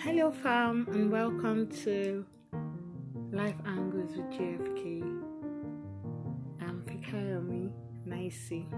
Hello, fam, and welcome to Life Angles with JFK. I'm Fikayomi Nicey.